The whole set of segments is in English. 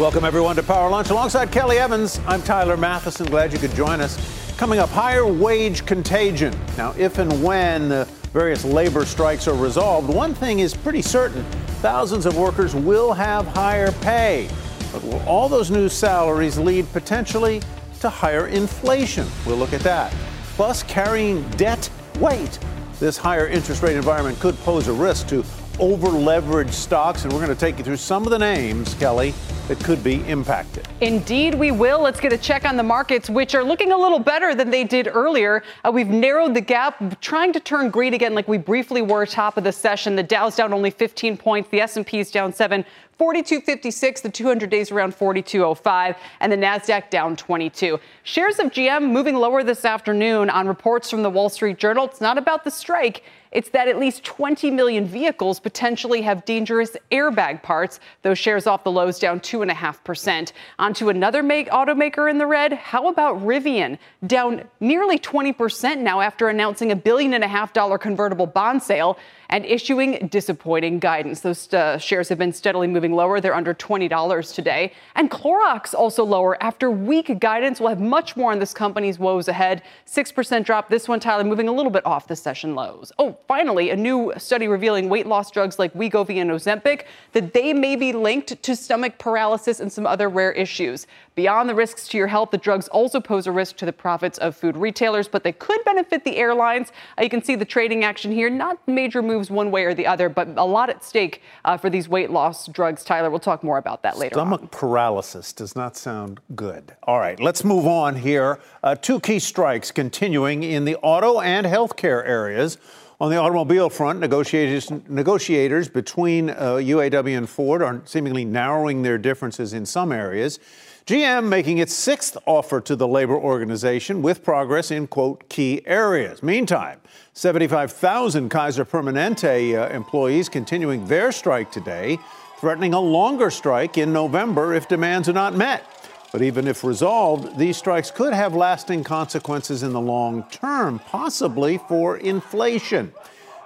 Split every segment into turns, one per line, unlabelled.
Welcome, everyone, to Power Lunch. Alongside Kelly Evans, I'm Tyler Mathisen. Glad you could join us. Coming up, higher wage contagion. Now, if and when the various labor strikes are resolved, one thing is pretty certain thousands of workers will have higher pay. But will all those new salaries lead potentially to higher inflation? We'll look at that. Plus, carrying debt weight. This higher interest rate environment could pose a risk to over leveraged stocks, and we're going to take you through some of the names, Kelly, that could be impacted.
Indeed, we will. Let's get a check on the markets, which are looking a little better than they did earlier. Uh, we've narrowed the gap, trying to turn green again, like we briefly were top of the session. The Dow's down only 15 points. The S&P is down seven. 42.56, the 200 days around 42.05, and the NASDAQ down 22. Shares of GM moving lower this afternoon on reports from the Wall Street Journal. It's not about the strike. It's that at least 20 million vehicles potentially have dangerous airbag parts. Those shares off the lows down 2.5%. On to another make automaker in the red. How about Rivian? Down nearly 20% now after announcing a billion and a half dollar convertible bond sale and issuing disappointing guidance. Those uh, shares have been steadily moving lower. They're under $20 today. And Clorox also lower after weak guidance. We'll have much more on this company's woes ahead. 6% drop. This one, Tyler, moving a little bit off the session lows. Oh, finally, a new study revealing weight loss drugs like Wegovy and Ozempic that they may be linked to stomach paralysis and some other rare issues. Beyond the risks to your health, the drugs also pose a risk to the profits of food retailers, but they could benefit the airlines. Uh, you can see the trading action here. Not major moves one way or the other, but a lot at stake uh, for these weight loss drugs. Tyler, we'll talk more about that later.
Stomach
on.
paralysis does not sound good. All right, let's move on here. Uh, two key strikes continuing in the auto and healthcare areas. On the automobile front, negotiators, negotiators between uh, UAW and Ford are seemingly narrowing their differences in some areas. GM making its sixth offer to the labor organization with progress in, quote, key areas. Meantime, 75,000 Kaiser Permanente uh, employees continuing their strike today, threatening a longer strike in November if demands are not met. But even if resolved, these strikes could have lasting consequences in the long term, possibly for inflation.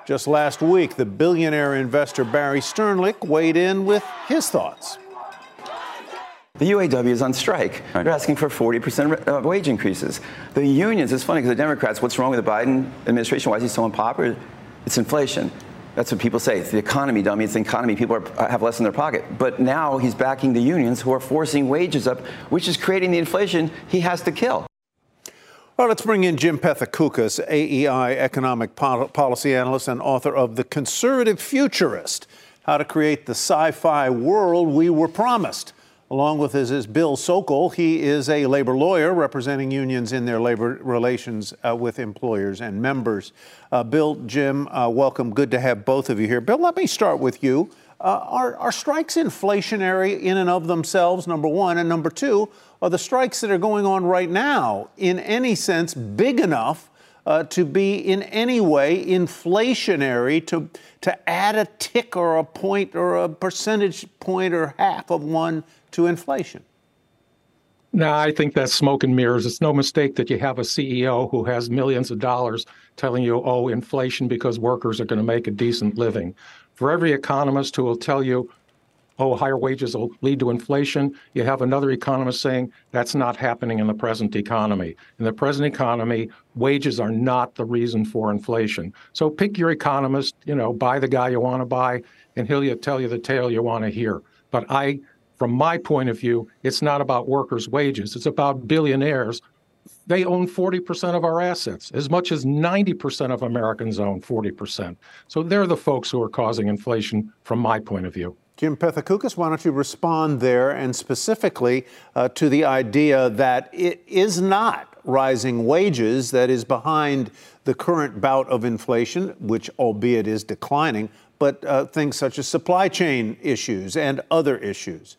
Just last week, the billionaire investor Barry Sternlicht weighed in with his thoughts.
The UAW is on strike. They're asking for 40% uh, wage increases. The unions, it's funny because the Democrats, what's wrong with the Biden administration? Why is he so unpopular? It's inflation. That's what people say. It's the economy, dummy. It's the economy. People are, uh, have less in their pocket. But now he's backing the unions who are forcing wages up, which is creating the inflation he has to kill.
Well, let's bring in Jim Pethokoukis, AEI economic policy analyst and author of The Conservative Futurist How to Create the Sci Fi World We Were Promised. Along with his is Bill Sokol. He is a labor lawyer representing unions in their labor relations uh, with employers and members. Uh, Bill, Jim, uh, welcome. Good to have both of you here. Bill, let me start with you. Uh, are, are strikes inflationary in and of themselves, number one? And number two, are the strikes that are going on right now, in any sense, big enough uh, to be in any way inflationary to, to add a tick or a point or a percentage point or half of one to inflation?
No, I think that's smoke and mirrors. It's no mistake that you have a CEO who has millions of dollars telling you, oh, inflation because workers are going to make a decent living. For every economist who will tell you, oh, higher wages will lead to inflation, you have another economist saying that's not happening in the present economy. In the present economy, wages are not the reason for inflation. So pick your economist, you know, buy the guy you want to buy, and he'll tell you the tale you want to hear. But I from my point of view, it's not about workers' wages. It's about billionaires. They own 40% of our assets, as much as 90% of Americans own 40%. So they're the folks who are causing inflation from my point of view.
Jim Pethokoukis, why don't you respond there and specifically uh, to the idea that it is not rising wages that is behind the current bout of inflation, which albeit is declining, but uh, things such as supply chain issues and other issues?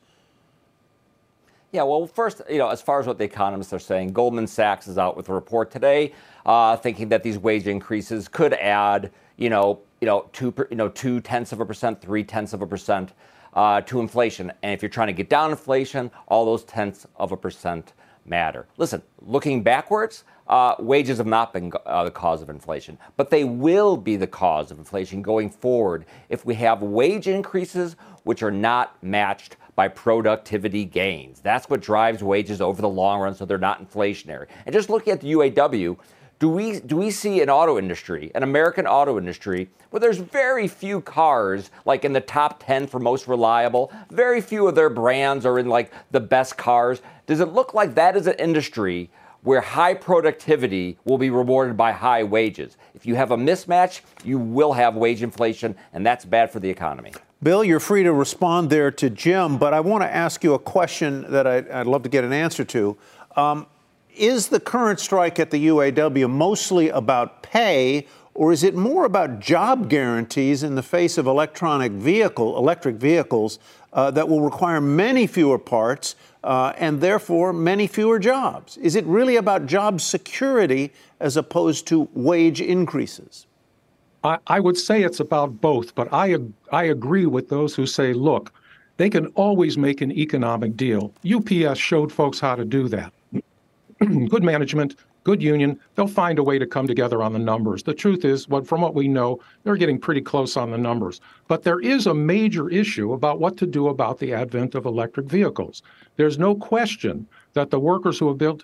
Yeah, well, first, you know, as far as what the economists are saying, Goldman Sachs is out with a report today, uh, thinking that these wage increases could add, you know, you know, two, you know, two tenths of a percent, three tenths of a percent uh, to inflation. And if you're trying to get down inflation, all those tenths of a percent matter. Listen, looking backwards, uh, wages have not been uh, the cause of inflation, but they will be the cause of inflation going forward if we have wage increases which are not matched by productivity gains. That's what drives wages over the long run so they're not inflationary. And just looking at the UAW, do we do we see an auto industry, an American auto industry, where there's very few cars like in the top 10 for most reliable, very few of their brands are in like the best cars. Does it look like that is an industry where high productivity will be rewarded by high wages? If you have a mismatch, you will have wage inflation and that's bad for the economy.
Bill, you're free to respond there to Jim, but I want to ask you a question that I, would love to get an answer to. Um, is the current strike at the UAW mostly about pay, or is it more about job guarantees in the face of electronic vehicle, electric vehicles uh, that will require many fewer parts uh, and therefore many fewer jobs? Is it really about job security as opposed to wage increases?
I, I would say it's about both, but I I agree with those who say, look, they can always make an economic deal. UPS showed folks how to do that. good management, good union, they'll find a way to come together on the numbers. The truth is, what, from what we know, they're getting pretty close on the numbers. But there is a major issue about what to do about the advent of electric vehicles. There's no question that the workers who have built,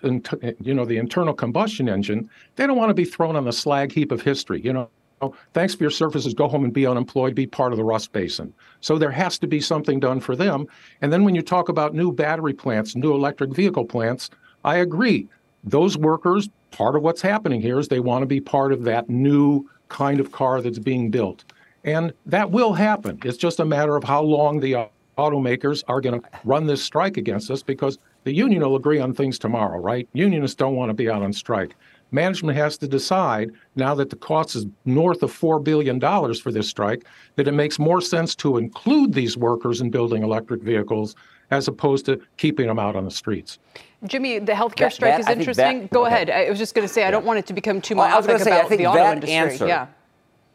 you know, the internal combustion engine, they don't want to be thrown on the slag heap of history. You know, Oh, thanks for your services, go home and be unemployed, be part of the Rust Basin. So there has to be something done for them. And then when you talk about new battery plants, new electric vehicle plants, I agree. Those workers, part of what's happening here is they want to be part of that new kind of car that's being built. And that will happen. It's just a matter of how long the automakers are going to run this strike against us because the union will agree on things tomorrow, right? Unionists don't want to be out on strike. Management has to decide now that the cost is north of $4 billion for this strike that it makes more sense to include these workers in building electric vehicles as opposed to keeping them out on the streets.
Jimmy, the healthcare that, strike that, is interesting. That, Go okay. ahead. I was just going to say, I don't want it to become too well, myopic
say,
about the auto industry.
Answer,
yeah.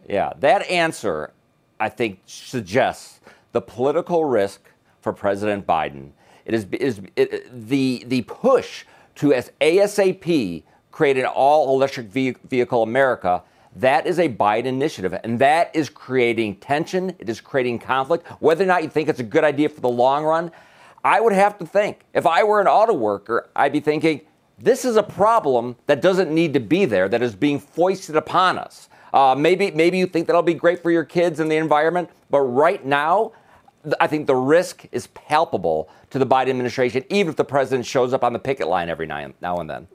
Yeah, that answer, I think, suggests the political risk for President Biden. It is, is it, the, the push to as ASAP create an all electric vehicle America. That is a Biden initiative, and that is creating tension. It is creating conflict. Whether or not you think it's a good idea for the long run, I would have to think, if I were an auto worker, I'd be thinking, this is a problem that doesn't need to be there, that is being foisted upon us. Uh, maybe, maybe you think that'll be great for your kids and the environment, but right now, I think the risk is palpable to the Biden administration, even if the president shows up on the picket line every now and then.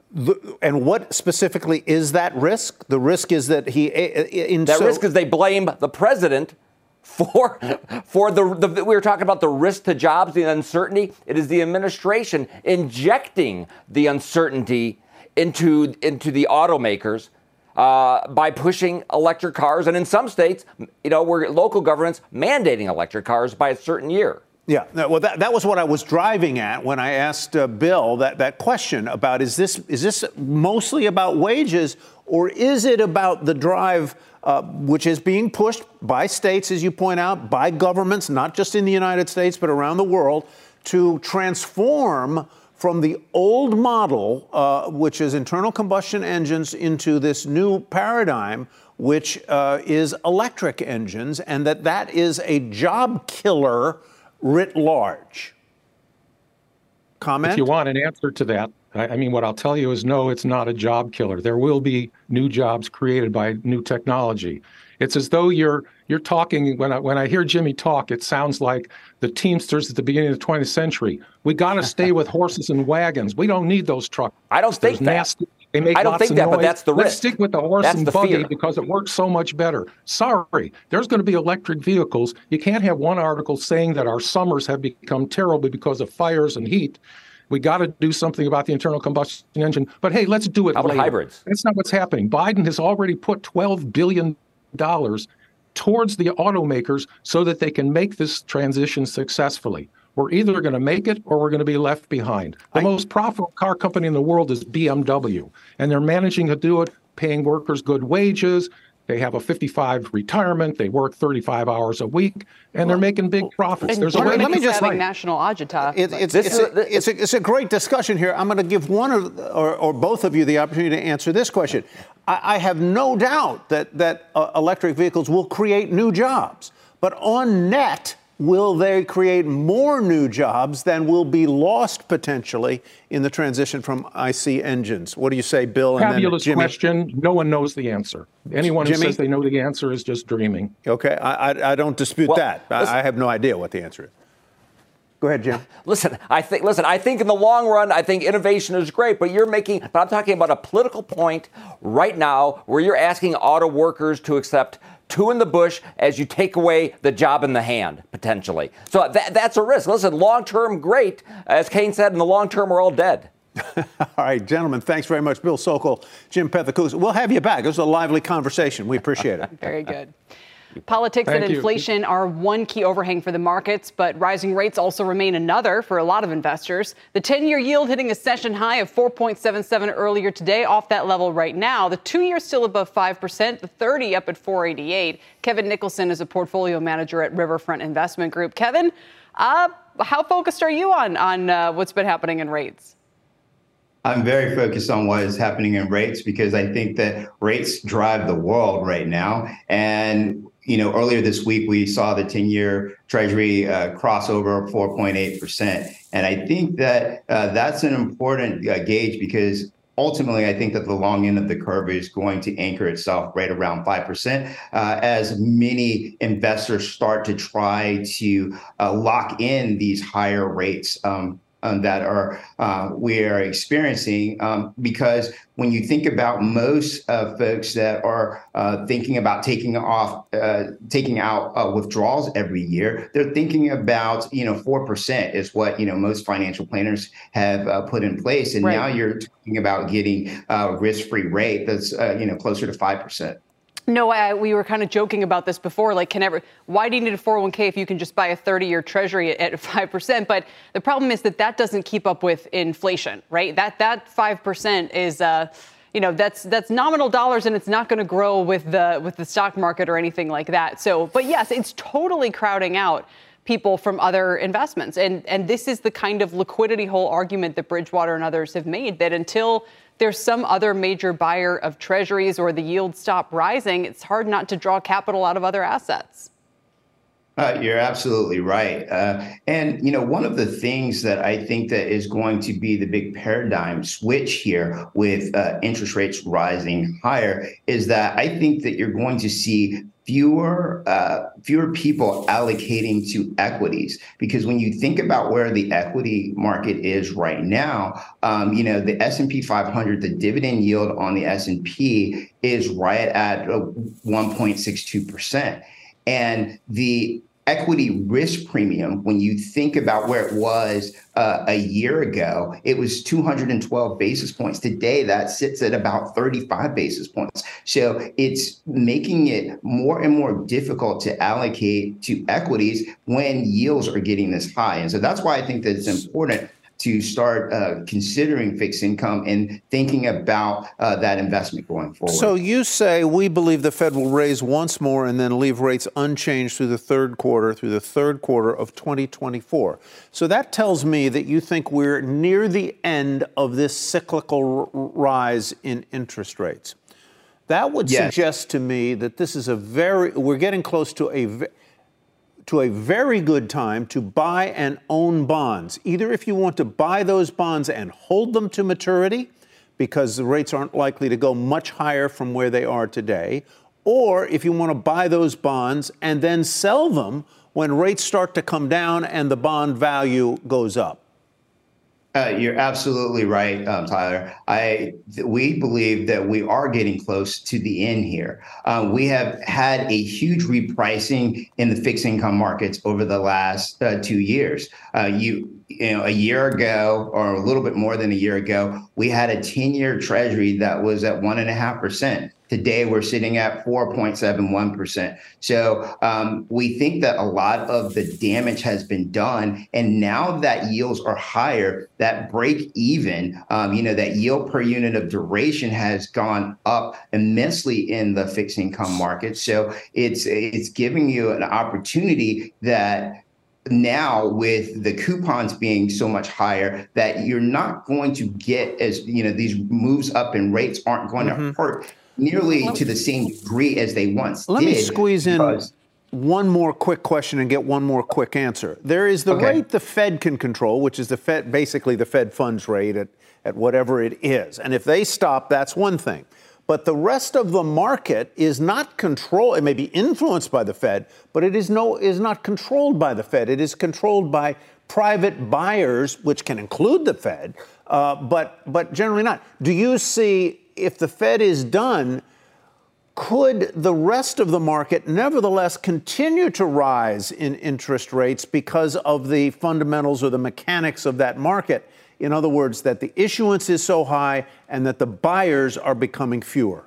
And what specifically is that risk? The risk is that he. Eh, eh, in
that so- risk is they blame the president for for the, the, we were talking about the risk to jobs, the uncertainty. It is the administration injecting the uncertainty into into the automakers uh, by pushing electric cars, and in some states, you know, where local governments mandating electric cars by a certain year.
Yeah, well, that, that was what I was driving at when I asked uh, Bill that, that question about is this is this mostly about wages or is it about the drive? uh, which is being pushed by states, as you point out, by governments, not just in the United States, but around the world, to transform from the old model, uh, which is internal combustion engines, into this new paradigm, which uh, is electric engines, and that that is a job killer writ large. Comment?
If you want an answer to that, I mean, what I'll tell you is no, it's not a job killer. There will be new jobs created by new technology. It's as though you're you're talking when I when I hear Jimmy talk, it sounds like the Teamsters at the beginning of the 20th century. We got to stay with horses and wagons. We don't need those trucks.
I don't think that. Nasty, they make I don't think that,
noise.
but that's the
Let's
risk.
stick with the horse
that's
and
the
buggy
fear.
because it works so much better. Sorry, there's going to be electric vehicles. You can't have one article saying that our summers have become terrible because of fires and heat we got to do something about the internal combustion engine. But hey, let's do it
How
later.
hybrids?
That's not what's happening. Biden has already put $12 billion towards the automakers so that they can make this transition successfully. We're either going to make it or we're going to be left behind. The I, most profitable car company in the world is BMW, and they're managing to do it, paying workers good wages, they have a 55 retirement. They work 35 hours a week, and they're making big profits.
There's a way. Let me just having national agita.
It, it's, it's, a, it's, a, it's, a, great discussion here. I'm going to give one or, or, or, both of you the opportunity to answer this question. I, I have no doubt that that uh, electric vehicles will create new jobs, but on net, will they create more new jobs than will be lost potentially in the transition from IC engines? What do you say, Bill?
Fabulous question. No one knows the answer. Anyone Jimmy? who says they know the answer is just dreaming.
Okay, I, I, I don't dispute well, that. I, I have no idea what the answer is. Go ahead, Jim.
Listen, I think. Listen, I think in the long run, I think innovation is great. But you're making. But I'm talking about a political point right now, where you're asking auto workers to accept two in the bush as you take away the job in the hand, potentially. So that, that's a risk. Listen, long term, great. As Keynes said, in the long term, we're all dead.
all right, gentlemen, thanks very much. Bill Sokol, Jim Pethokoukis. We'll have you back. It was a lively conversation. We appreciate it.
very good. Politics Thank and inflation you. are one key overhang for the markets, but rising rates also remain another for a lot of investors. The 10 year yield hitting a session high of 4.77 earlier today, off that level right now. The two year still above 5%, the 30 up at 488. Kevin Nicholson is a portfolio manager at Riverfront Investment Group. Kevin, uh, how focused are you on, on uh, what's been happening in rates?
I'm very focused on what is happening in rates because I think that rates drive the world right now. And you know, earlier this week we saw the 10-year Treasury uh, crossover 4.8%, and I think that uh, that's an important uh, gauge because ultimately I think that the long end of the curve is going to anchor itself right around 5% uh, as many investors start to try to uh, lock in these higher rates. Um, um, that are uh, we are experiencing um, because when you think about most uh, folks that are uh, thinking about taking off uh, taking out uh, withdrawals every year they're thinking about you know 4% is what you know most financial planners have uh, put in place and right. now you're talking about getting a risk-free rate that's you know closer to 5%
no, I, we were kind of joking about this before. Like, can ever, why do you need a 401k if you can just buy a 30 year treasury at, 5%? But the problem is that that doesn't keep up with inflation, right? That, that 5% is, uh, you know, that's, that's nominal dollars and it's not going to grow with the, with the stock market or anything like that. So, but yes, it's totally crowding out people from other investments. And, and this is the kind of liquidity hole argument that Bridgewater and others have made that until there's some other major buyer of treasuries or the yields stop rising, it's hard not to draw capital out of other assets.
Uh, you're absolutely right. Uh, and, you know, one of the things that I think that is going to be the big paradigm switch here with uh, interest rates rising higher is that I think that you're going to see fewer uh, fewer people allocating to equities because when you think about where the equity market is right now um, you know the s&p 500 the dividend yield on the s&p is right at 1.62% and the equity risk premium, when you think about where it was uh, a year ago, it was 212 basis points. Today, that sits at about 35 basis points. So it's making it more and more difficult to allocate to equities when yields are getting this high. And so that's why I think that it's important to start uh, considering fixed income and thinking about uh, that investment going forward.
So you say we believe the Fed will raise once more and then leave rates unchanged through the third quarter, through the third quarter of 2024. So that tells me that you think we're near the end of this cyclical r- rise in interest rates. That would yes. suggest to me that this is a very, we're getting close to a to a very good time to buy and own bonds. Either if you want to buy those bonds and hold them to maturity, because the rates aren't likely to go much higher from where they are today, or if you want to buy those bonds and then sell them when rates start to come down and the bond value goes up.
Uh, you're absolutely right, um, Tyler. I th- we believe that we are getting close to the end here. Uh, we have had a huge repricing in the fixed income markets over the last uh, two years. Uh, you you know, a year ago or a little bit more than a year ago, we had a 10 year treasury that was at one and a half percent. Today, we're sitting at 4.71%. So um, we think that a lot of the damage has been done. And now that yields are higher, that break even, um, you know, that yield per unit of duration has gone up immensely in the fixed income market. So it's it's giving you an opportunity that now with the coupons being so much higher that you're not going to get as you know these moves up in rates aren't going mm-hmm. to hurt nearly to the same degree as they once
Let
did.
me squeeze in one more quick question and get one more quick answer. There is the okay. rate the Fed can control, which is the Fed, basically the Fed funds rate at, at whatever it is. And if they stop, that's one thing. But the rest of the market is not controlled. It may be influenced by the Fed, but it is no is not controlled by the Fed. It is controlled by private buyers, which can include the Fed, uh, but but generally not. Do you see if the Fed is done, could the rest of the market nevertheless continue to rise in interest rates because of the fundamentals or the mechanics of that market? In other words, that the issuance is so high and that the buyers are becoming fewer?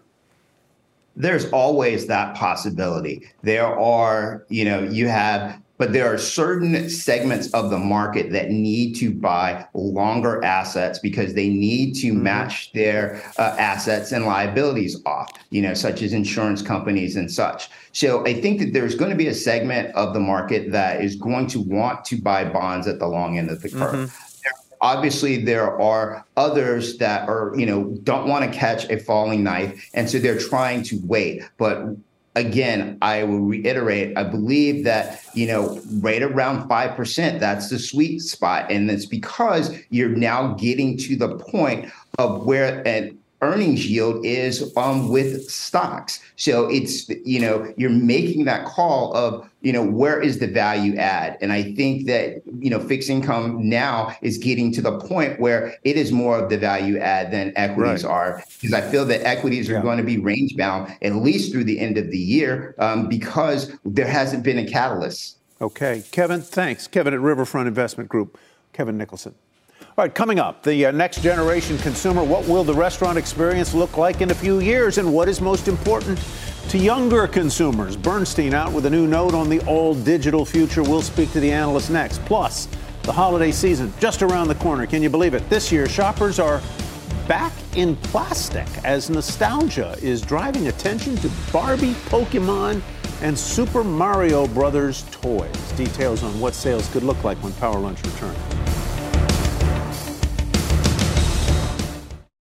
There's always that possibility. There are, you know, you have but there are certain segments of the market that need to buy longer assets because they need to mm-hmm. match their uh, assets and liabilities off, you know, such as insurance companies and such. So I think that there's going to be a segment of the market that is going to want to buy bonds at the long end of the curve. Mm-hmm obviously there are others that are you know don't want to catch a falling knife and so they're trying to wait but again, I will reiterate, I believe that, you know, right around 5%, that's the sweet spot. And it's because you're now getting to the point of where an earnings yield is um, with stocks. So it's, you know, you're making that call of, you know, where is the value add? And I think that, you know, fixed income now is getting to the point where it is more of the value add than equities right. are. Because I feel that equities yeah. are going to be range bound at least through the end of the year um, because there hasn't been a catalyst.
Okay. Kevin, thanks. Kevin at Riverfront Investment Group. Kevin Nicholson. All right, coming up, the uh, next generation consumer. What will the restaurant experience look like in a few years? And what is most important to younger consumers? Bernstein out with a new note on the all digital future. We'll speak to the analyst next. Plus, the holiday season just around the corner. Can you believe it? This year, shoppers are back in plastic as nostalgia is driving attention to Barbie, Pokemon, and Super Mario Brothers toys. Details on what sales could look like when Power Lunch returns.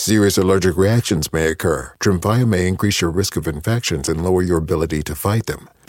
Serious allergic reactions may occur. Tremfya may increase your risk of infections and lower your ability to fight them.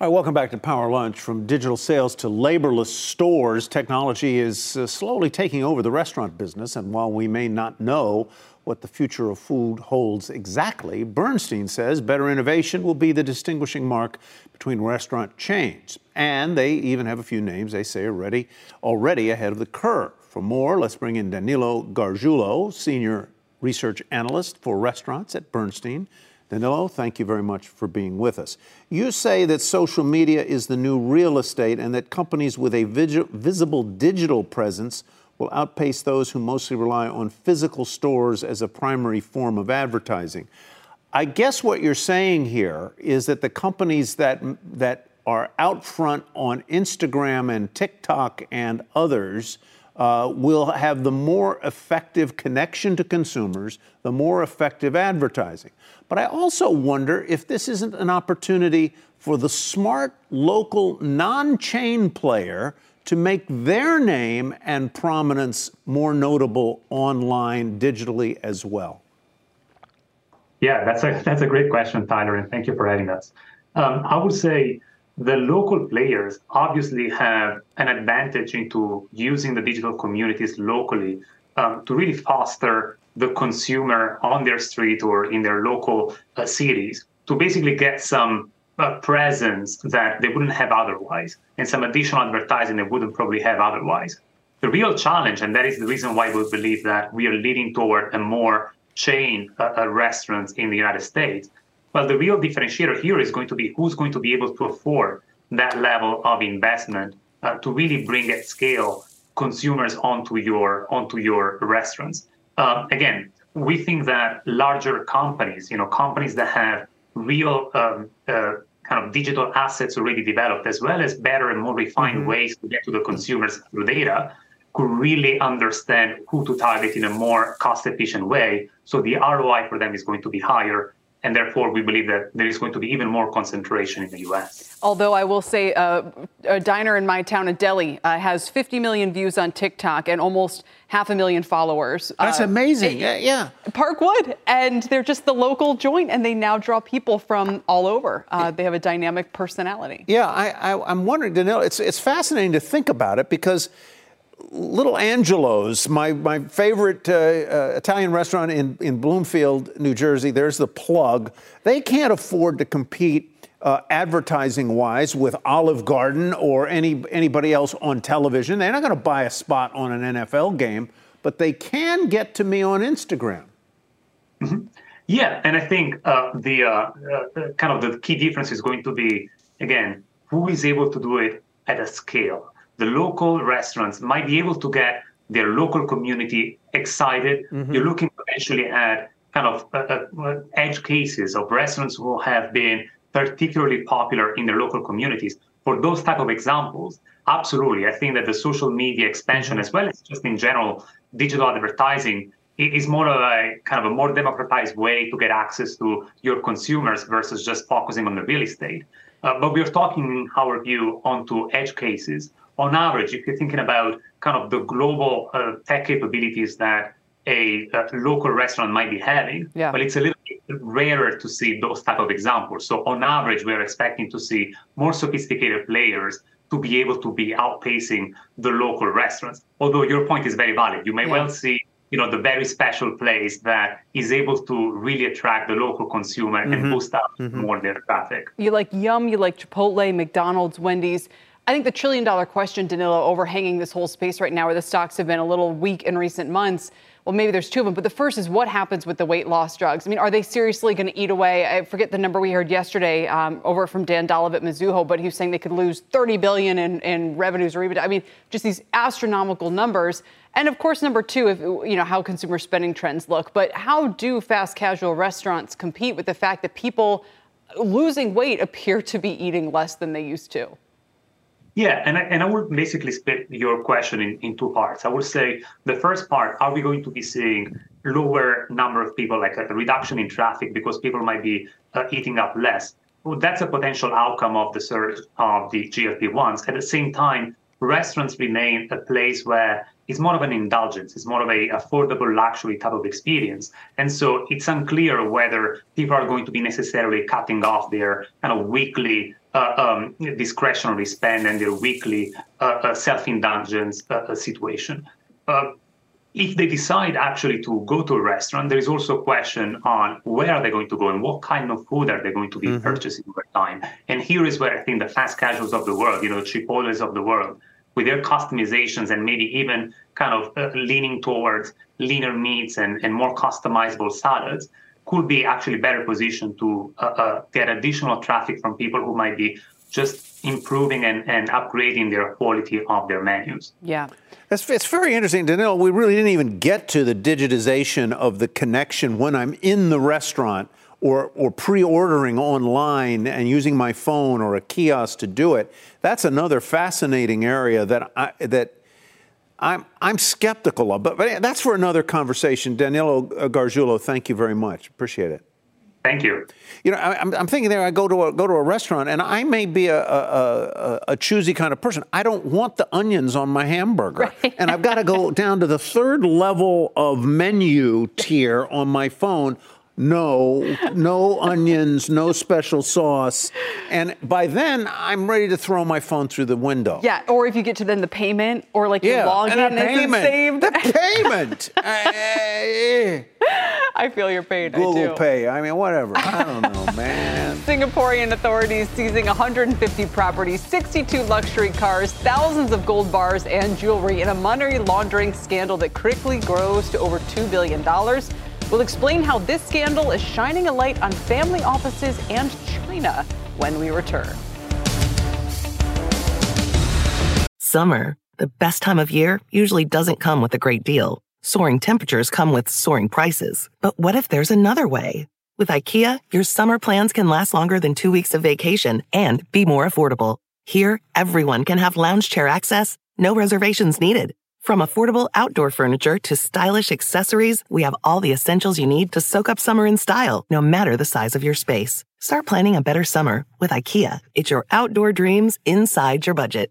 All right, welcome back to Power Lunch. From digital sales to laborless stores, technology is uh, slowly taking over the restaurant business. And while we may not know what the future of food holds exactly, Bernstein says better innovation will be the distinguishing mark between restaurant chains. And they even have a few names they say are ready, already ahead of the curve. For more, let's bring in Danilo Gargiulo, Senior Research Analyst for Restaurants at Bernstein. Danilo, thank you very much for being with us. You say that social media is the new real estate and that companies with a visible digital presence will outpace those who mostly rely on physical stores as a primary form of advertising. I guess what you're saying here is that the companies that, that are out front on Instagram and TikTok and others uh, will have the more effective connection to consumers, the more effective advertising. But I also wonder if this isn't an opportunity for the smart local non chain player to make their name and prominence more notable online, digitally as well.
Yeah, that's a that's a great question, Tyler, and thank you for having us. Um, I would say the local players obviously have an advantage into using the digital communities locally um, to really foster the consumer on their street or in their local uh, cities to basically get some uh, presence that they wouldn't have otherwise and some additional advertising they wouldn't probably have otherwise. The real challenge, and that is the reason why we believe that we are leading toward a more chain uh, uh, restaurants in the United States. Well, the real differentiator here is going to be who's going to be able to afford that level of investment uh, to really bring at scale consumers onto your onto your restaurants. Uh, again, we think that larger companies, you know, companies that have real um, uh, kind of digital assets already developed, as well as better and more refined mm-hmm. ways to get to the consumers through data, could really understand who to target in a more cost efficient way. So the ROI for them is going to be higher and therefore we believe that there is going to be even more concentration in the U.S.
Although I will say, uh, a diner in my town of Delhi uh, has 50 million views on TikTok and almost half a million followers.
That's uh, amazing. yeah, yeah.
Parkwood, and they're just the local joint, and they now draw people from all over. Uh, they have a dynamic personality.
Yeah, I, I, I'm wondering, Danilo. It's it's fascinating to think about it because Little Angelo's, my, my favorite uh, uh, Italian restaurant in, in Bloomfield, New Jersey, there's the plug. They can't afford to compete uh, advertising wise with Olive Garden or any, anybody else on television. They're not going to buy a spot on an NFL game, but they can get to me on Instagram.
Mm-hmm. Yeah, and I think uh, the uh, uh, kind of the key difference is going to be again who is able to do it at a scale the local restaurants might be able to get their local community excited. Mm-hmm. You're looking potentially at kind of uh, uh, edge cases of restaurants who have been particularly popular in their local communities. For those type of examples, absolutely, I think that the social media expansion, mm-hmm. as well as just in general digital advertising, is more of a kind of a more democratized way to get access to your consumers versus just focusing on the real estate. Uh, but we're talking, in our view, onto edge cases on average, if you're thinking about kind of the global uh, tech capabilities that a, a, local restaurant might be having, yeah. but it's a little bit rarer to see those type of examples. So on average, we're expecting to see more sophisticated players to be able to be outpacing the local restaurants. Although your point is very valid, you may yeah. well see you know the very special place that is able to really attract the local consumer mm-hmm. and boost up mm-hmm. more their traffic.
You like Yum, you like Chipotle, McDonald's, Wendy's. I think the trillion dollar question, Danilo, overhanging this whole space right now, where the stocks have been a little weak in recent months. Well, maybe there's two of them, but the first is what happens with the weight loss drugs. I mean, are they seriously going to eat away? I forget the number we heard yesterday um, over from Dan Dolev at Mizuho, but he was saying they could lose 30 billion in, in revenues or even, I mean, just these astronomical numbers. And of course, number two, if you know how consumer spending trends look. But how do fast casual restaurants compete with the fact that people losing weight appear to be eating less than they used to?
Yeah, and I, and I would basically split your question in, in two parts. I would say the first part, are we going to be seeing lower number of people, like a reduction in traffic because people might be uh, eating up less? Well, that's a potential outcome of the surge of the GLP-1s. At the same time, restaurants remain a place where it's more of an indulgence. It's more of a affordable luxury type of experience. And so it's unclear whether people are going to be necessarily cutting off their kind of weekly uh, um, discretionary spend and their weekly uh, uh self-indulgence uh, uh, situation. if they decide actually to go to a restaurant, there is also a question on where are they going to go and what kind of food are they going to be mm-hmm. purchasing over time. And here is where I think the fast casuals of the world, you know, Chipotle's of the world, with their customizations and maybe even kind of uh, leaning towards leaner meats and, and more customizable salads, could be actually better positioned to uh, uh, get additional traffic from people who might be just improving and, and upgrading their quality of their menus.
Yeah.
It's, it's very interesting to know. We really didn't even get to the digitization of the connection when I'm in the restaurant or, or pre ordering online and using my phone or a kiosk to do it. That's another fascinating area that, I, that I'm I'm skeptical of, but, but that's for another conversation. Danilo Gargiulo, thank you very much. Appreciate it.
Thank you.
You know, I, am thinking there. I go to a go to a restaurant, and I may be a, a, a, a choosy kind of person. I don't want the onions on my hamburger, right. and I've got to go down to the third level of menu tier on my phone no, no onions, no special sauce. And by then, I'm ready to throw my phone through the window.
Yeah, or if you get to then the payment, or like yeah, your login
and the payment,
saved.
The payment.
Eh, I feel your pain.
Google Pay. I mean, whatever. I don't know, man.
Singaporean authorities seizing 150 properties, 62 luxury cars, thousands of gold bars, and jewelry in a money laundering scandal that quickly grows to over $2 billion. We'll explain how this scandal is shining a light on family offices and China when we return.
Summer, the best time of year, usually doesn't come with a great deal. Soaring temperatures come with soaring prices. But what if there's another way? With IKEA, your summer plans can last longer than two weeks of vacation and be more affordable. Here, everyone can have lounge chair access, no reservations needed. From affordable outdoor furniture to stylish accessories, we have all the essentials you need to soak up summer in style, no matter the size of your space. Start planning a better summer with IKEA. It's your outdoor dreams inside your budget.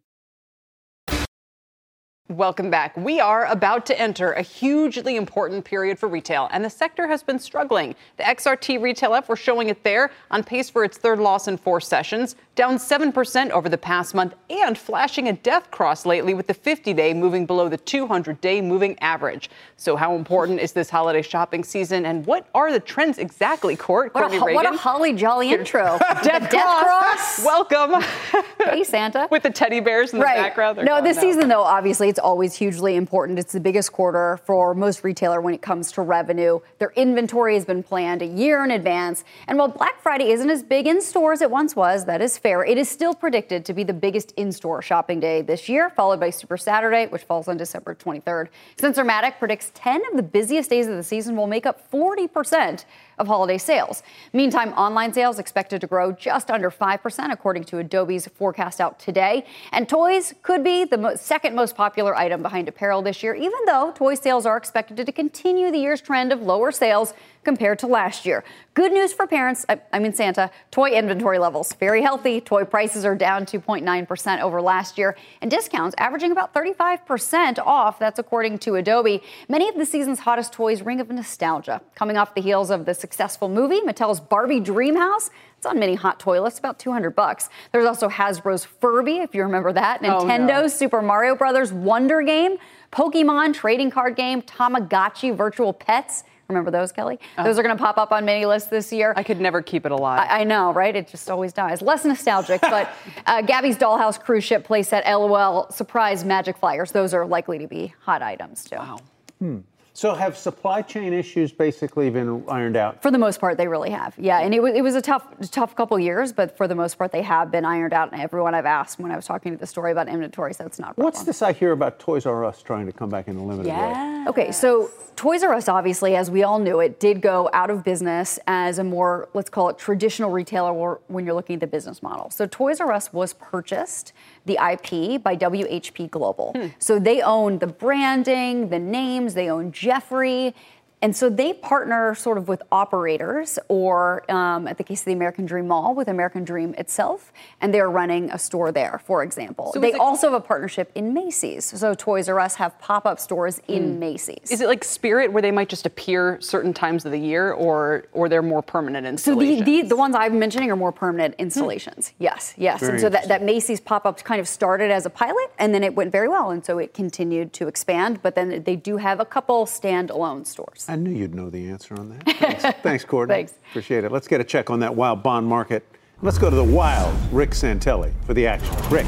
Welcome back. We are about to enter a hugely important period for retail, and the sector has been struggling. The XRT Retail F, we're showing it there, on pace for its third loss in four sessions, down 7% over the past month, and flashing a death cross lately with the 50 day moving below the 200 day moving average. So, how important is this holiday shopping season, and what are the trends exactly, Court?
What, a, what a holly jolly intro.
death,
death cross.
Welcome.
hey, Santa.
with the teddy bears in
right.
the background.
no, this season, though, obviously, it's always hugely important. It's the biggest quarter for most retailer when it comes to revenue. Their inventory has been planned a year in advance. And while Black Friday isn't as big in stores as it once was, that is fair, it is still predicted to be the biggest in store shopping day this year, followed by Super Saturday, which falls on December 23rd. Sensormatic predicts 10 of the busiest days of the season will make up 40% of holiday sales. Meantime, online sales expected to grow just under 5%, according to Adobe's forecast out today. And toys could be the mo- second most popular item behind apparel this year, even though toy sales are expected to continue the year's trend of lower sales compared to last year. Good news for parents, I, mean Santa, toy inventory levels very healthy. Toy prices are down 2.9% over last year, and discounts averaging about 35% off. That's according to Adobe. Many of the season's hottest toys ring of nostalgia. Coming off the heels of the successful movie, Mattel's Barbie Dreamhouse, it's on many hot toy lists, about 200 bucks. There's also Hasbro's Furby, if you remember that. Nintendo's oh, no. Super Mario Brothers Wonder Game, Pokemon trading card game, Tamagotchi virtual pets. Remember those, Kelly? Oh. Those are going to pop up on many lists this year.
I could never keep it alive.
I, I know, right? It just always dies. Less nostalgic, but uh, Gabby's Dollhouse cruise ship playset LOL surprise magic flyers. Those are likely to be hot items too.
Wow.
Hmm. So have supply chain issues basically been ironed out?
For the most part, they really have. Yeah, and it was, it was a tough, tough couple years, but for the most part, they have been ironed out. And everyone I've asked when I was talking to the story about inventory said it's not.
What's this I hear about Toys R Us trying to come back in a limited
yeah. way? Okay, so Toys R Us, obviously, as we all knew it, did go out of business as a more, let's call it traditional retailer when you're looking at the business model. So Toys R Us was purchased, the IP, by WHP Global. Hmm. So they own the branding, the names, they own Geoffrey. And so they partner sort of with operators, or um, at the case of the American Dream Mall, with American Dream itself, and they're running a store there, for example. So they it, also have a partnership in Macy's. So Toys R Us have pop up stores in mm. Macy's.
Is it like Spirit, where they might just appear certain times of the year, or or they're more permanent installations?
So the, the, the ones I'm mentioning are more permanent installations. Mm. Yes, yes. Very and so that, that Macy's pop up kind of started as a pilot, and then it went very well, and so it continued to expand. But then they do have a couple standalone stores.
I knew you'd know the answer on that. Thanks, Thanks Courtney.
Thanks.
Appreciate it. Let's get a check on that wild bond market. Let's go to the wild Rick Santelli for the action. Rick.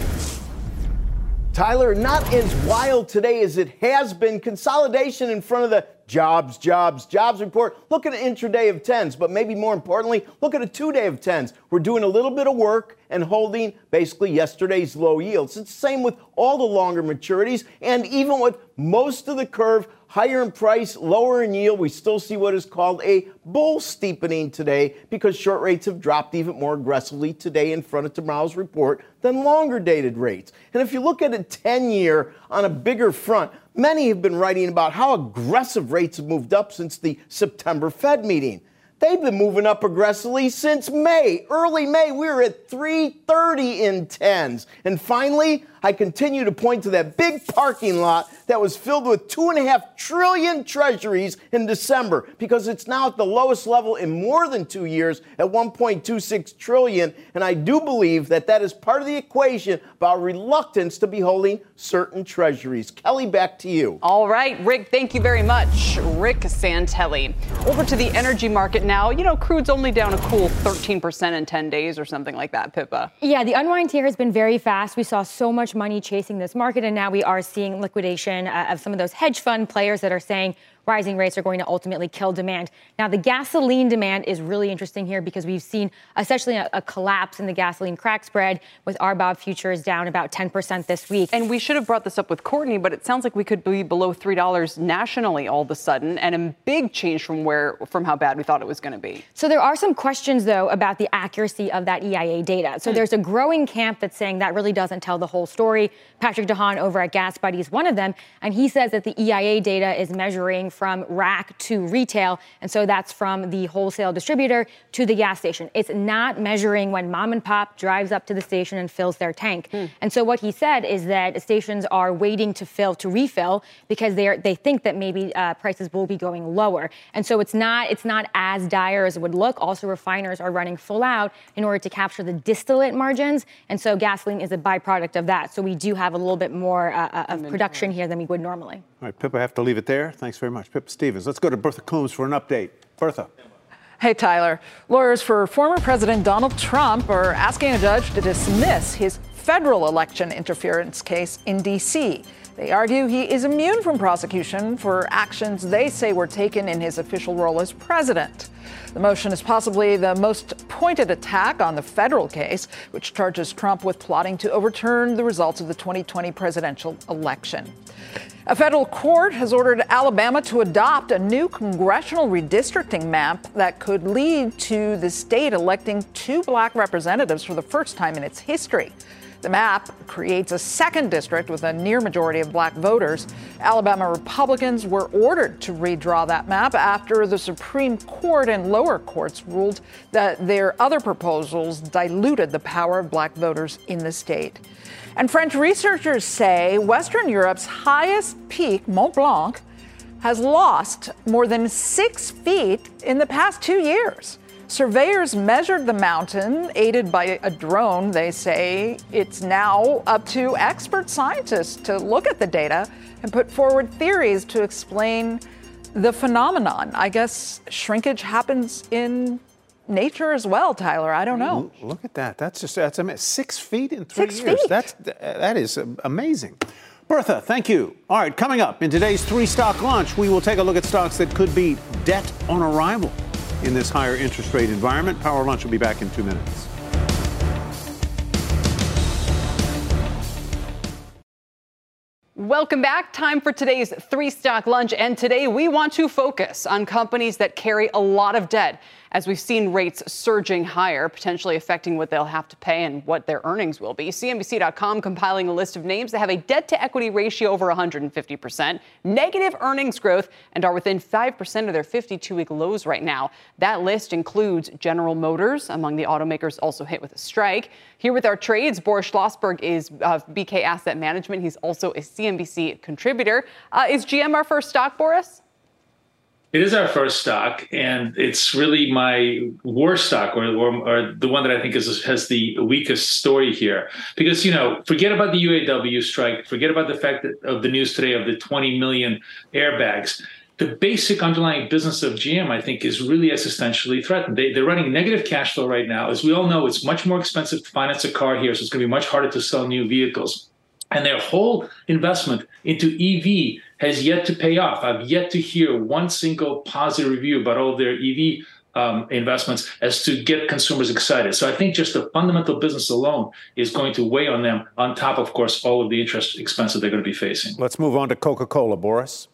Tyler, not as wild today as it has been. Consolidation in front of the jobs, jobs, jobs report. Look at an intraday of 10s, but maybe more importantly, look at a two day of 10s. We're doing a little bit of work and holding basically yesterday's low yields. It's the same with all the longer maturities and even with most of the curve higher in price, lower in yield. We still see what is called a bull steepening today because short rates have dropped even more aggressively today in front of tomorrow's report than longer dated rates. And if you look at a 10 year on a bigger front, many have been writing about how aggressive rates have moved up since the September Fed meeting. They've been moving up aggressively since May. Early May, we were at 330 in tens. And finally, I continue to point to that big parking lot that was filled with two and a half trillion treasuries in December because it's now at the lowest level in more than two years at 1.26 trillion. And I do believe that that is part of the equation about reluctance to be holding certain treasuries. Kelly, back to you.
All right, Rick, thank you very much. Rick Santelli. Over to the energy market now. You know, crude's only down a cool 13% in 10 days or something like that, Pippa.
Yeah, the unwind here has been very fast. We saw so much money chasing this market, and now we are seeing liquidation uh, of some of those hedge fund players that are saying rising rates are going to ultimately kill demand. Now, the gasoline demand is really interesting here because we've seen essentially a, a collapse in the gasoline crack spread with RBOB futures down about 10% this week.
And we should have brought this up with Courtney, but it sounds like we could be below $3 nationally all of a sudden and a big change from where from how bad we thought it was going to be.
So there are some questions though about the accuracy of that EIA data. So mm. there's a growing camp that's saying that really doesn't tell the whole story. Patrick DeHaan over at GasBuddy is one of them, and he says that the EIA data is measuring from rack to retail. And so that's from the wholesale distributor to the gas station. It's not measuring when mom and pop drives up to the station and fills their tank. Mm. And so what he said is that stations are waiting to fill to refill because they are, they think that maybe uh, prices will be going lower. And so it's not it's not as dire as it would look. Also, refiners are running full out in order to capture the distillate margins. And so gasoline is a byproduct of that. So we do have a little bit more uh, uh of production here than we would normally.
All right, Pippa, I have to leave it there. Thanks very much. Pippa Stevens. Let's go to Bertha Coombs for an update. Bertha.
Hey, Tyler. Lawyers for former President Donald Trump are asking a judge to dismiss his federal election interference case in D.C. They argue he is immune from prosecution for actions they say were taken in his official role as president. The motion is possibly the most pointed attack on the federal case, which charges Trump with plotting to overturn the results of the 2020 presidential election. A federal court has ordered Alabama to adopt a new congressional redistricting map that could lead to the state electing two black representatives for the first time in its history. The map creates a second district with a near majority of black voters. Alabama Republicans were ordered to redraw that map after the Supreme Court and lower courts ruled that their other proposals diluted the power of black voters in the state. And French researchers say Western Europe's highest peak, Mont Blanc, has lost more than six feet in the past two years. Surveyors measured the mountain, aided by a drone. They say it's now up to expert scientists to look at the data and put forward theories to explain the phenomenon. I guess shrinkage happens in nature as well, Tyler. I don't know.
Look at that. That's just that's amazing. Six feet in three
Six
years.
Feet.
That's that is amazing. Bertha, thank you. All right, coming up in today's three stock launch, we will take a look at stocks that could be debt on arrival in this higher interest rate environment. Power Lunch will be back in two minutes.
Welcome back. Time for today's three stock lunch. And today we want to focus on companies that carry a lot of debt as we've seen rates surging higher, potentially affecting what they'll have to pay and what their earnings will be. CNBC.com compiling a list of names that have a debt to equity ratio over 150%, negative earnings growth, and are within 5% of their 52 week lows right now. That list includes General Motors, among the automakers also hit with a strike. Here with our trades, Boris Schlossberg is of BK Asset Management. He's also a CNBC contributor. Uh, is GM our first stock, Boris?
It is our first stock, and it's really my worst stock, or, or, or, the one that I think is has the weakest story here. Because you know, forget about the UAW strike, forget about the fact that of the news today of the 20 million airbags. The basic underlying business of GM, I think, is really existentially threatened. They, they're running negative cash flow right now. As we all know, it's much more expensive to finance a car here, so it's going to be much harder to sell new vehicles. And their whole investment into EV has yet to pay off. I've yet to hear one single positive review about all their EV um, investments as to get consumers excited. So I think just the fundamental business alone is going to weigh on them, on top, of course, all of the interest expense that they're going to be facing.
Let's move on to Coca Cola, Boris.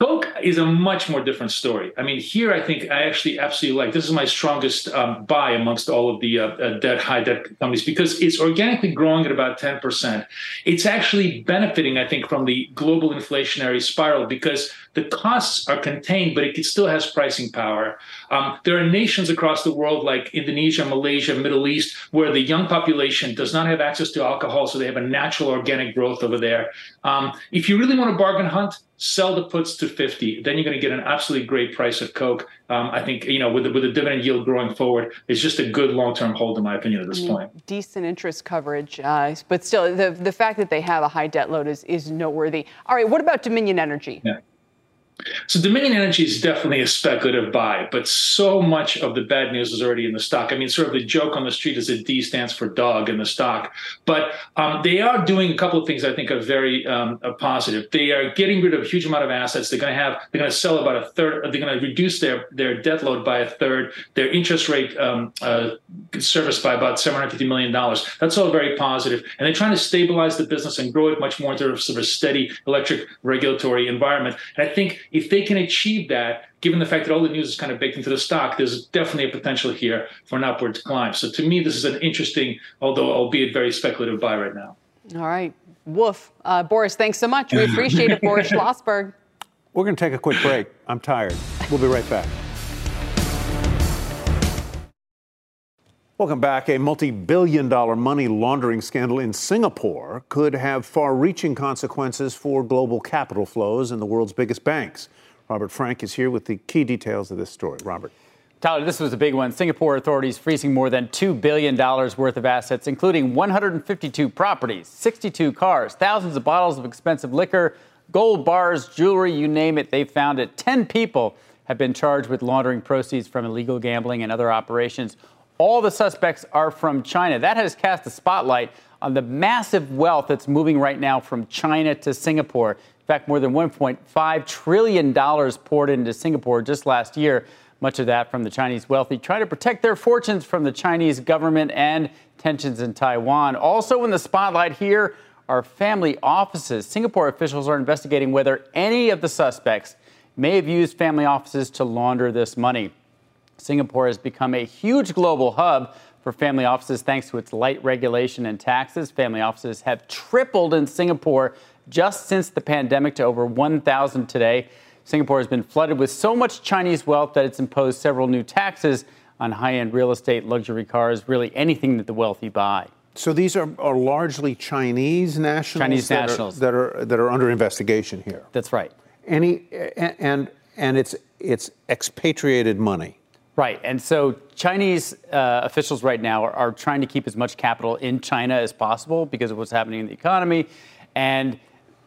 Coke is a much more different story. I mean, here I think I actually absolutely like. This is my strongest um, buy amongst all of the uh, uh, debt high debt companies because it's organically growing at about ten percent. It's actually benefiting, I think, from the global inflationary spiral because the costs are contained, but it still has pricing power. Um, there are nations across the world like Indonesia, Malaysia, Middle East, where the young population does not have access to alcohol, so they have a natural organic growth over there. Um, if you really want to bargain hunt, sell the puts to 50 then you're going to get an absolutely great price of coke. Um, i think you know with the, with the dividend yield growing forward it's just a good long-term hold in my opinion at this I point.
decent interest coverage uh, but still the, the fact that they have a high debt load is, is noteworthy. All right what about dominion energy?
Yeah. So Dominion Energy is definitely a speculative buy, but so much of the bad news is already in the stock. I mean, sort of the joke on the street is that D stands for dog in the stock, but um, they are doing a couple of things I think are very um, positive. They are getting rid of a huge amount of assets. They're going to have they're going to sell about a third. They're going to reduce their their debt load by a third. Their interest rate um, uh, serviced by about seven hundred fifty million dollars. That's all very positive. positive, and they're trying to stabilize the business and grow it much more into sort of a steady electric regulatory environment. And I think if they can achieve that, given the fact that all the news is kind of baked into the stock, there's definitely a potential here for an upward climb. So to me, this is an interesting, although albeit very speculative buy right now.
All right. Woof. Uh, Boris, thanks so much. We appreciate it, Boris Schlossberg.
We're going to take a quick break. I'm tired. We'll be right back. Welcome back. A multi billion dollar money laundering scandal in Singapore could have far reaching consequences for global capital flows in the world's biggest banks. Robert Frank is here with the key details of this story. Robert.
Tyler, this was a big one. Singapore authorities freezing more than $2 billion worth of assets, including 152 properties, 62 cars, thousands of bottles of expensive liquor, gold bars, jewelry, you name it. They found it. 10 people have been charged with laundering proceeds from illegal gambling and other operations. All the suspects are from China. That has cast a spotlight on the massive wealth that's moving right now from China to Singapore. In fact, more than $1.5 trillion poured into Singapore just last year, much of that from the Chinese wealthy trying to protect their fortunes from the Chinese government and tensions in Taiwan. Also in the spotlight here are family offices. Singapore officials are investigating whether any of the suspects may have used family offices to launder this money. Singapore has become a huge global hub for family offices thanks to its light regulation and taxes. Family offices have tripled in Singapore just since the pandemic to over 1,000 today. Singapore has been flooded with so much Chinese wealth that it's imposed several new taxes on high end real estate, luxury cars, really anything that the wealthy buy.
So these are, are largely Chinese nationals,
Chinese
that
nationals.
Are, that are that are under investigation here.
That's right.
Any and and it's it's expatriated money.
Right. And so Chinese uh, officials right now are, are, trying to keep as much capital in China as possible because of what's happening in the economy. And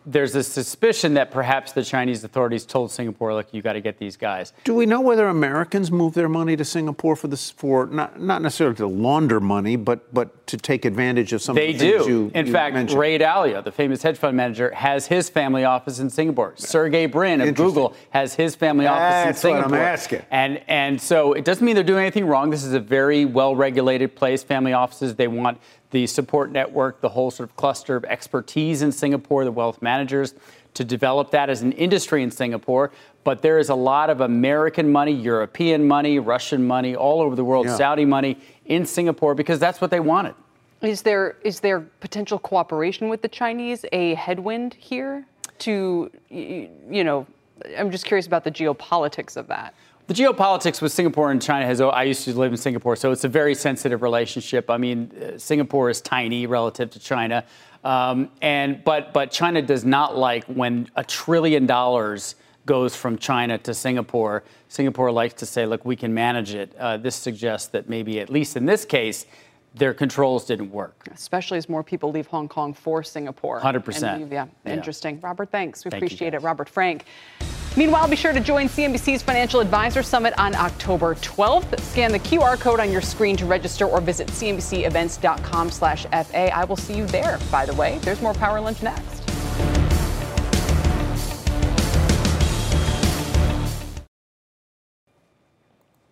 there's a suspicion that perhaps the Chinese authorities told Singapore, "Look, you got to get these guys."
Do we know whether Americans move their money to Singapore for this, for not not necessarily to launder money, but but to take advantage of some?
They
of the do.
You, in
you
fact,
mentioned.
Ray Dalio, the famous hedge fund manager, has his family office in Singapore. Sergey Brin of Google has his family office
That's
in Singapore.
what I'm asking.
And and so it doesn't mean they're doing anything wrong. This is a very well regulated place. Family offices they want the support network, the whole sort of cluster of expertise in Singapore, the wealth managers to develop that as an industry in Singapore. But there is a lot of American money, European money, Russian money, all over the world,
Yeah.
Saudi money in Singapore because that's what they wanted.
Is there is there potential cooperation with the Chinese a headwind here to you know? I'm just curious about the geopolitics of that.
The geopolitics with Singapore and China has. I used to live in Singapore, so it's a very sensitive relationship. I mean, uh, Singapore is tiny relative to China, um, and but but China does not like when a trillion dollars goes from China to Singapore. Singapore likes to say, "Look, we can manage it." Uh, this suggests that maybe, at least in this case, their controls didn't work.
Especially as more people leave Hong Kong for Singapore.
100%.
And Yeah,
Yeah.
interesting. Robert, thanks. We
Thank
appreciate it. Robert Frank. Meanwhile, be sure to join CNBC's Financial Advisor Summit on October 12th. Scan the QR code on your screen to register or visit cnbcevents.com slash FA. I will see you there, by the way. There's more Power Lunch next.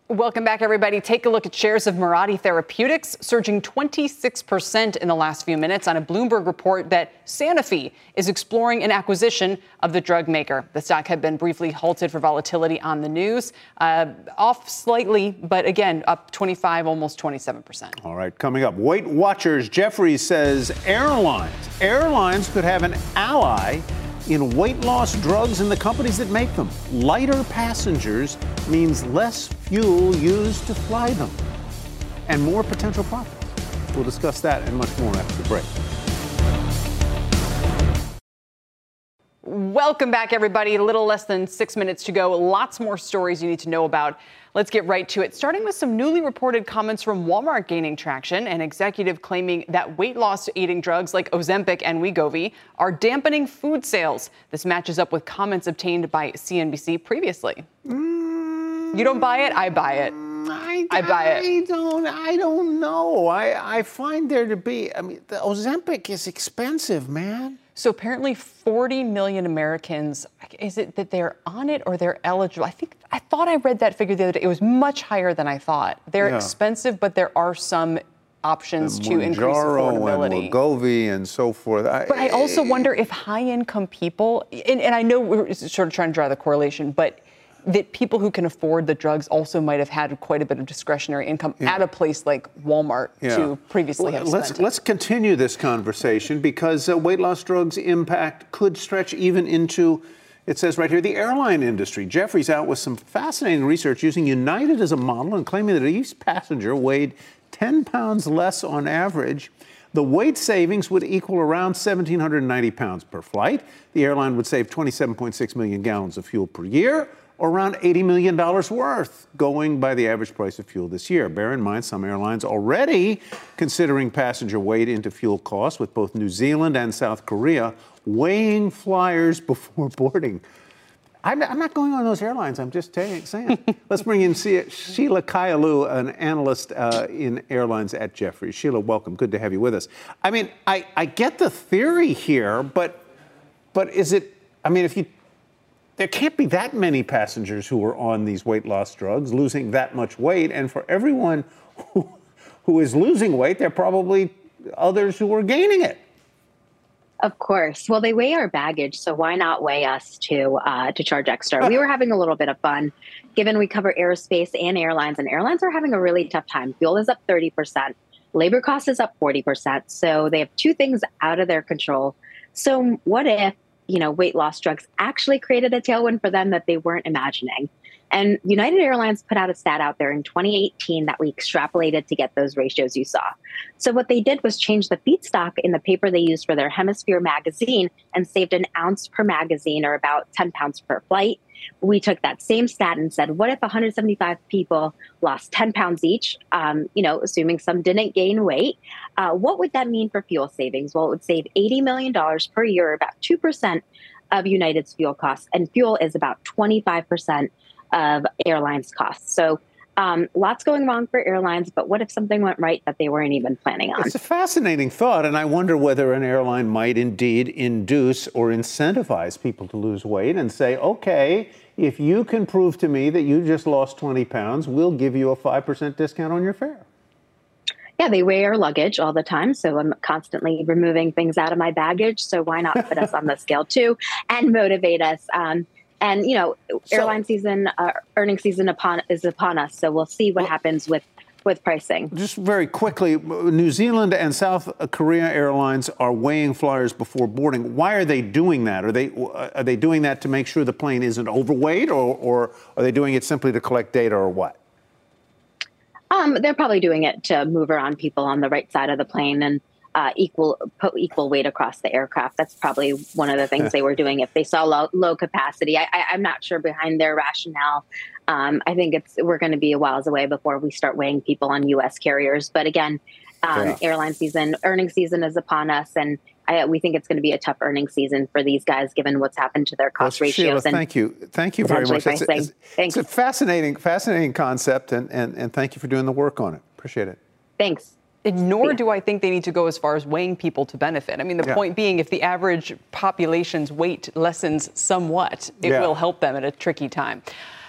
Welcome back, everybody. Take a look at shares of Mirati Therapeutics surging 26% in the last few minutes on a Bloomberg report that Sanofi is exploring an acquisition of the drug maker. The stock had been briefly halted for volatility on the news, uh, off slightly, but again, up 25, almost 27%.
All right, coming up, Weight Watchers Jefferies says airlines, airlines could have an ally in weight loss drugs and the companies that make them. Lighter passengers means less fuel used to fly them and more potential profits. We'll discuss that and much more after the break.
Welcome back, everybody. A little less than six minutes to go. Lots more stories you need to know about. Let's get right to it, starting with some newly reported comments from Walmart gaining traction, an executive claiming that weight loss aiding drugs like Ozempic and Wegovy are dampening food sales. This matches up with comments obtained by CNBC previously. You don't buy it, I buy it.
I,
I buy it.
I don't. I don't know. I I find there to be. I mean, the Ozempic is expensive, man.
So apparently, 40 million Americans. Is it that they're on it or they're eligible? I think I thought I read that figure the other day. It was much higher than I thought. They're
Yeah.
expensive, but there are some options to increase affordability.
and Wegovy and so forth. I,
But I also eh, wonder if high income people, and, and I know we're sort of trying to draw the correlation, but that people who can afford the drugs also might have had quite a bit of discretionary income at a place like Walmart to previously
Well,
have
let's
spent.
let's continue this conversation because uh, weight loss drugs impact could stretch even into it says right here the airline industry. Jefferies out with some fascinating research using United as a model and claiming that each passenger weighed 10 pounds less on average. The weight savings would equal around 1,790 pounds per flight. The airline would save 27.6 million gallons of fuel per year, or around $80 million worth, going by the average price of fuel this year. Bear in mind, some airlines already considering passenger weight into fuel costs, with both New Zealand and South Korea weighing flyers before boarding. I'm, I'm not going on those airlines. I'm just saying. Let's bring in Sheila Kahyaoglu, an analyst uh, in airlines at Jefferies. Sheila, welcome. Good to have you with us. I mean, I, I get the theory here, but but is it? I mean, if you there can't be that many passengers who are on these weight loss drugs losing that much weight, and for everyone who, who is losing weight, there are probably others who are gaining it.
Of course. Well, they weigh our baggage, so why not weigh us to uh, to charge extra? We were having a little bit of fun, given we cover aerospace and airlines, and airlines are having a really tough time. Fuel is up thirty percent, labor cost is up forty percent. So they have two things out of their control. So what if you know weight loss drugs actually created a tailwind for them that they weren't imagining? And United Airlines put out a stat out there in 2018 that we extrapolated to get those ratios you saw. So what they did was change the feedstock in the paper they used for their Hemisphere magazine and saved an ounce per magazine or about 10 pounds per flight. We took that same stat and said, what if 175 people lost 10 pounds each? Um, you know, assuming some didn't gain weight, uh, what would that mean for fuel savings? Well, it would save $80 million per year, about 2% of United's fuel costs, and fuel is about 25% of airlines' costs. So um, lots going wrong for airlines, but what if something went right that they weren't even planning on?
It's a fascinating thought, and I wonder whether an airline might indeed induce or incentivize people to lose weight and say, okay, if you can prove to me that you just lost 20 pounds, we'll give you a 5% discount on your fare.
Yeah, they weigh our luggage all the time. So I'm constantly removing things out of my baggage. So why not put us on the scale too and motivate us? Um, and you know, airline season, uh, earning season upon is upon us. So we'll see what happens with with pricing.
Just very quickly, New Zealand and South Korea Airlines are weighing flyers before boarding. Why are they doing that? Are they are they doing that to make sure the plane isn't overweight, or, or are they doing it simply to collect data, or what?
Um, they're probably doing it to move around people on the right side of the plane and uh, equal put equal weight across the aircraft. That's probably one of the things they were doing if they saw low, low capacity. I, I, I'm not sure behind their rationale. Um, I think it's we're going to be a whiles away before we start weighing people on U.S. carriers. But again, um,
Yeah.
airline season, earning season is upon us, and I, we think it's going to be a tough earning season for these guys, given what's happened to their cost
Well,
ratios.
Sheila, thank you, thank you very much. It's a- it's, it's a fascinating, fascinating concept, and, and, and thank you for doing the work on it. Appreciate it.
Thanks.
Nor do I think they need to go as far as weighing people to benefit. I mean, the
Yeah.
point being, if the average population's weight lessens somewhat, it
Yeah.
will help them at a tricky time.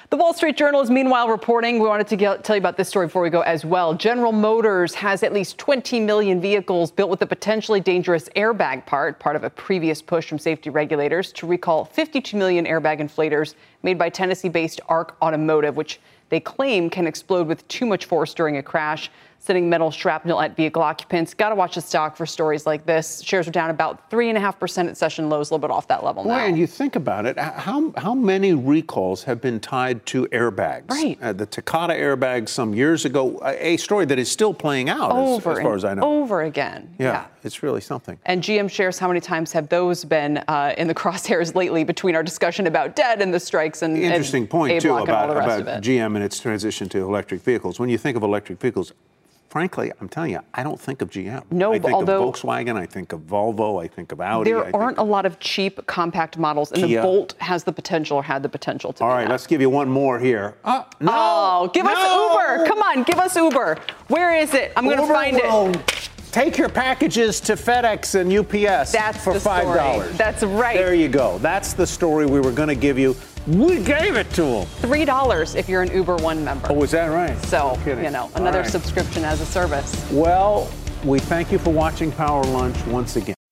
The Wall Street Journal is meanwhile reporting. We wanted to get, tell you about this story before we go as well. General Motors has at least 20 million vehicles built with a potentially dangerous airbag part, part of a previous push from safety regulators to recall 52 million airbag inflators made by Tennessee based ARC Automotive, which they claim can explode with too much force during a crash sending metal shrapnel at vehicle occupants. Got to watch the stock for stories like this. Shares are down about 3.5% at session lows, a little bit off that level
Boy,
now.
and you think about it, how, how many recalls have been tied to airbags?
Right.
Uh, the Takata airbag some years ago, a, story that is still playing out, as-
over
as, far
and
as I know.
over again.
yeah, it's really something.
And GM shares, how many times have those been uh, in the crosshairs lately between our discussion about debt and the strikes and
Interesting
and
point, too, about, about. GM and its transition to electric vehicles. When you think of electric vehicles, frankly, I'm telling you, I don't think of GM.
No,
I think
although-
of Volkswagen, I think of Volvo, I think of Audi.
There
think
aren't a lot of cheap compact models, and
Kia.
the Bolt has the potential or had the potential to
All right,
that.
let's give you one more here. Uh, no,
oh, give us. Uber. Come on, give us Uber. Where is it? I'm going to find
will
it.
Take your packages to FedEx and UPS
That's
for
the
five
story.
dollars.
That's right.
There you go. That's the story we were going to give you. We gave it to them.
Three dollars if you're an Uber One member.
Oh, was that right?
So
kidding.
you know, another
right.
subscription as a service.
Well, we thank you for watching Power Lunch once again.